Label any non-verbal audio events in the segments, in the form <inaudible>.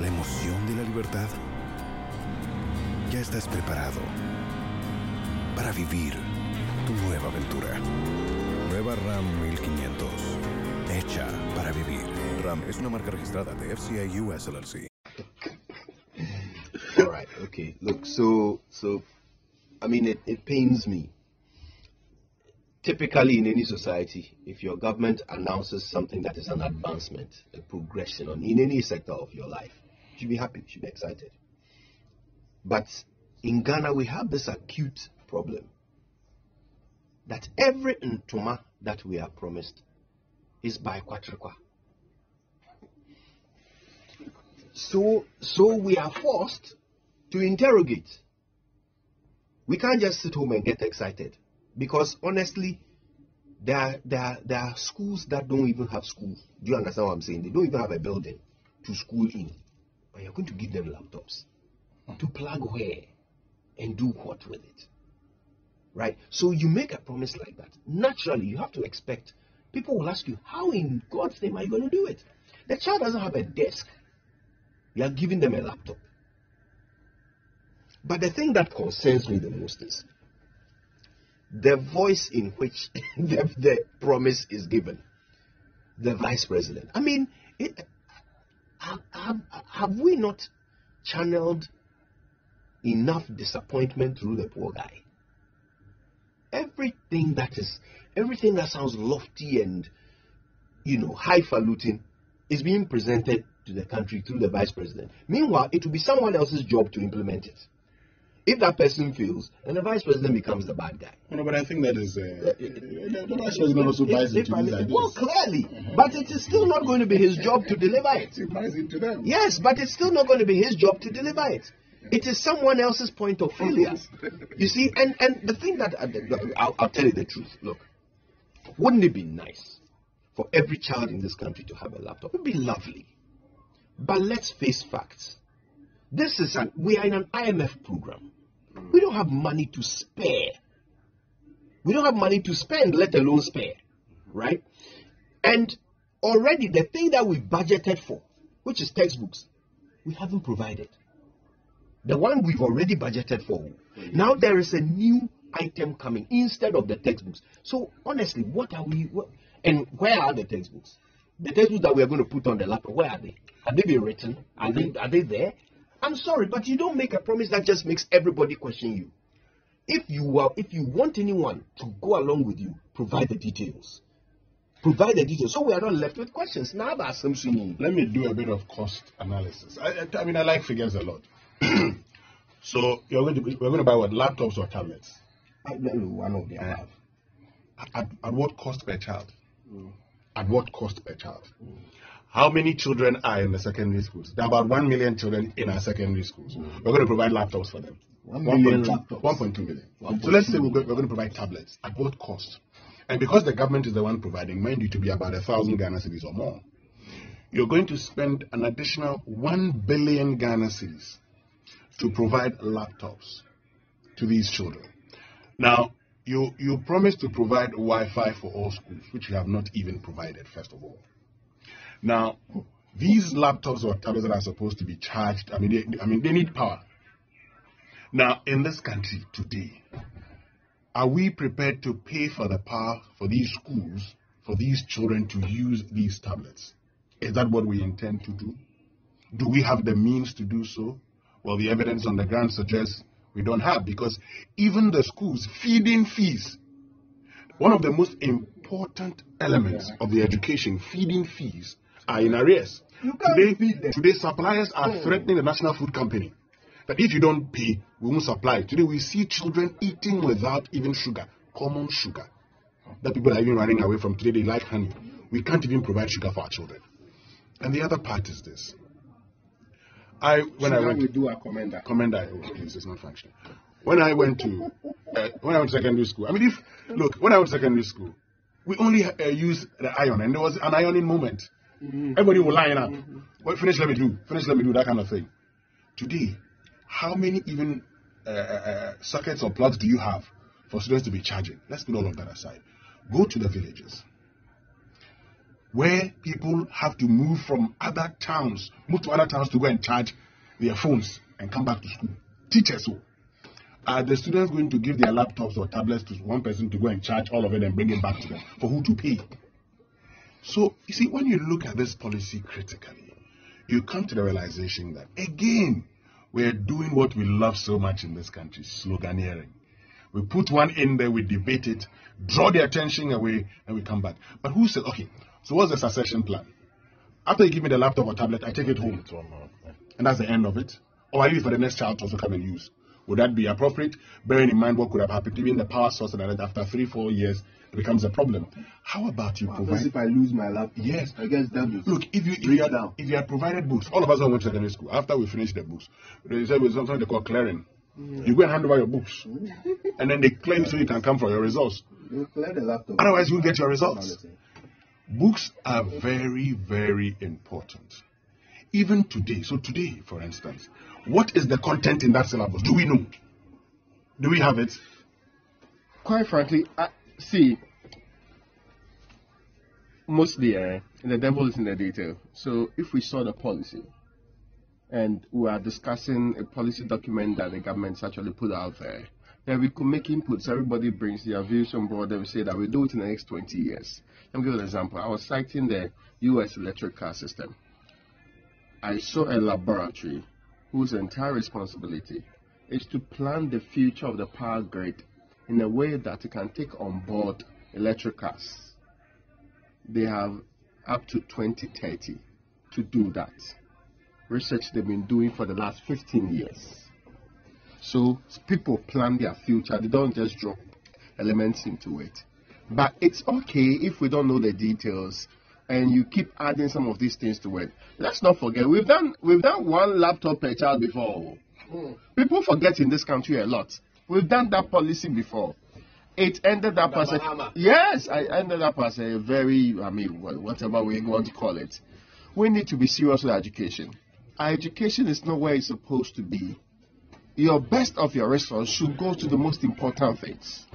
¿La emoción de la libertad? Ya estás preparado para vivir tu nueva aventura. Nueva Ram 1500. Hecha para vivir. Ram es una marca registrada de FCI US LLC. All right. Okay. Look. So so, I mean, it, pains me. Typically, in any society, if your government announces something that is an advancement, a progression on in any sector of your life, should be happy. Should be excited. But in Ghana, we have this acute problem that every ntoma that we are promised is by Kwaterekwa. So, so we are forced to interrogate. We can't just sit home and get excited because honestly, there are, there are, there are schools that don't even have school. Do you understand what I'm saying? They don't even have a building to school in, but you're going to give them laptops to plug where and do what with it. Right? So you make a promise like that. Naturally, you have to expect people will ask you, How in God's name are you going to do it? The child doesn't have a desk, you are giving them a laptop. But the thing that concerns me the most is the voice in which <laughs> the, the promise is given. The vice president. I mean, it, have, have, we not channeled enough disappointment through the poor guy? Everything that is, everything that sounds lofty and, you know, highfalutin is being presented to the country through the vice president. Meanwhile, it will be someone else's job to implement it. If that person fails, then the vice president becomes the bad guy. No, but I think that is uh, the vice president also buys into ideas. well, clearly, but it is still not going to be his job to deliver it. He buys into them. Yes, but it's still not going to be his job to deliver it. It is someone else's point of failure. <laughs> You see, and, and the thing that I'll, I'll tell you the truth. Look, wouldn't it be nice for every child in this country to have a laptop? It would be lovely. But let's face facts. This is an we are in an IMF program. We don't have money to spare. We don't have money to spend, let alone spare. Right? And already the thing that we budgeted for, which is textbooks, we haven't provided. The one we've already budgeted for. Now there is a new item coming instead of the textbooks. So honestly, what are we? What, and where are the textbooks? The textbooks that we are going to put on the laptop, where are they? Have they been written? Are they are they there? I'm sorry, but you don't make a promise that just makes everybody question you. If you are, if you want anyone to go along with you, provide the details. Provide the details, so we are not left with questions. Now that's something. Let me do a bit of cost analysis. I, I, I mean, I like figures a lot. <clears throat> so you're going to we're going to buy what laptops or tablets? One of the eh. above. At, at what cost per child? Mm. At what cost per child? Mm. How many children are in the secondary schools? There are about 1 million children in our secondary schools. We're going to provide laptops for them. One million 1.2 laptops. 1.2 million. So let's say we're going, to provide tablets. At what cost? And because the government is the one providing, mind you, to be about a thousand Ghana cedis or more, you're going to spend an additional 1 billion Ghana cedis to provide laptops to these children. Now, you, you promised to provide Wi Fi for all schools, which you have not even provided, first of all. Now, these laptops or tablets that are supposed to be charged, I mean, they, I mean, they need power. Now, in this country today, are we prepared to pay for the power for these schools, for these children to use these tablets? Is that what we intend to do? Do we have the means to do so? Well, the evidence on the ground suggests we don't have because even the schools feeding fees, one of the most important elements of the education, feeding fees, are in arrears. Today, today suppliers are threatening the National Food Company that if you don't pay, we won't supply. Today we see children eating without even sugar, common sugar. That people are even running away from. Today they like honey. We can't even provide sugar for our children. And the other part is this. I when so I went we do our commander. Commander, oh, please, it's not functioning. When I went to uh, when I went to secondary school, I mean, if look, when I went to secondary school, we only uh, used the iron, and there was an ironing moment. Mm-hmm. Everybody will line up. Mm-hmm. Well, finish, let me do. Finish, let me do that kind of thing. Today, how many even uh, uh, uh, sockets or plugs do you have for students to be charging? Let's put all of that aside. Go to the villages where people have to move from other towns, move to other towns to go and charge their phones and come back to school. Teachers, so are the students going to give their laptops or tablets to one person to go and charge all of it and bring it back to them? For who to pay? So, you see, when you look at this policy critically, you come to the realization that, again, we're doing what we love so much in this country sloganeering. We put one in there, we debate it, draw the attention away, and we come back. But who said, okay, so what's the succession plan? After you give me the laptop or tablet, I take it home. And that's the end of it. Or I leave it for the next child to also come and use. Would that be appropriate? Bearing in mind what could have happened, even the power source and after three, four years, it becomes a problem. How about you well, provide? if I lose my laptop? Yes. I guess that Look, if you if you, had, if you had provided books, all of us went to secondary school. After we finished the books, they said was something they call clearing. Mm. You go and hand over your books, and then they claim so you can come for your results. You clear the laptop. Otherwise, you will get your results. Books are very, very important. Even today. So today, for instance, what is the content in that syllabus? Do we know? Do we have it? Quite frankly, I, see, mostly uh, the devil is in the detail. So if we saw the policy and we are discussing a policy document that the government actually put out there, then we could make inputs. Everybody brings their views on board and we say that we do it in the next 20 years. Let me give you an example. I was citing the US electric car system. I saw a laboratory whose entire responsibility is to plan the future of the power grid in a way that it can take on board electric cars. They have up to 2030 to do that. Research they've been doing for the last 15 years. So people plan their future, they don't just drop elements into it. But it's okay if we don't know the details and you keep adding some of these things to it. Let's not forget we've done we've done one laptop per child before. Mm. People forget in this country a lot. We've done that policy before. It ended up as a yes, I ended up as a very I mean whatever we want to call it. We need to be serious with education. Our education is not where it's supposed to be. Your best of your resource should go to the most important things.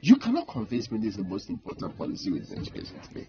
You cannot convince me this is the most important policy with education today.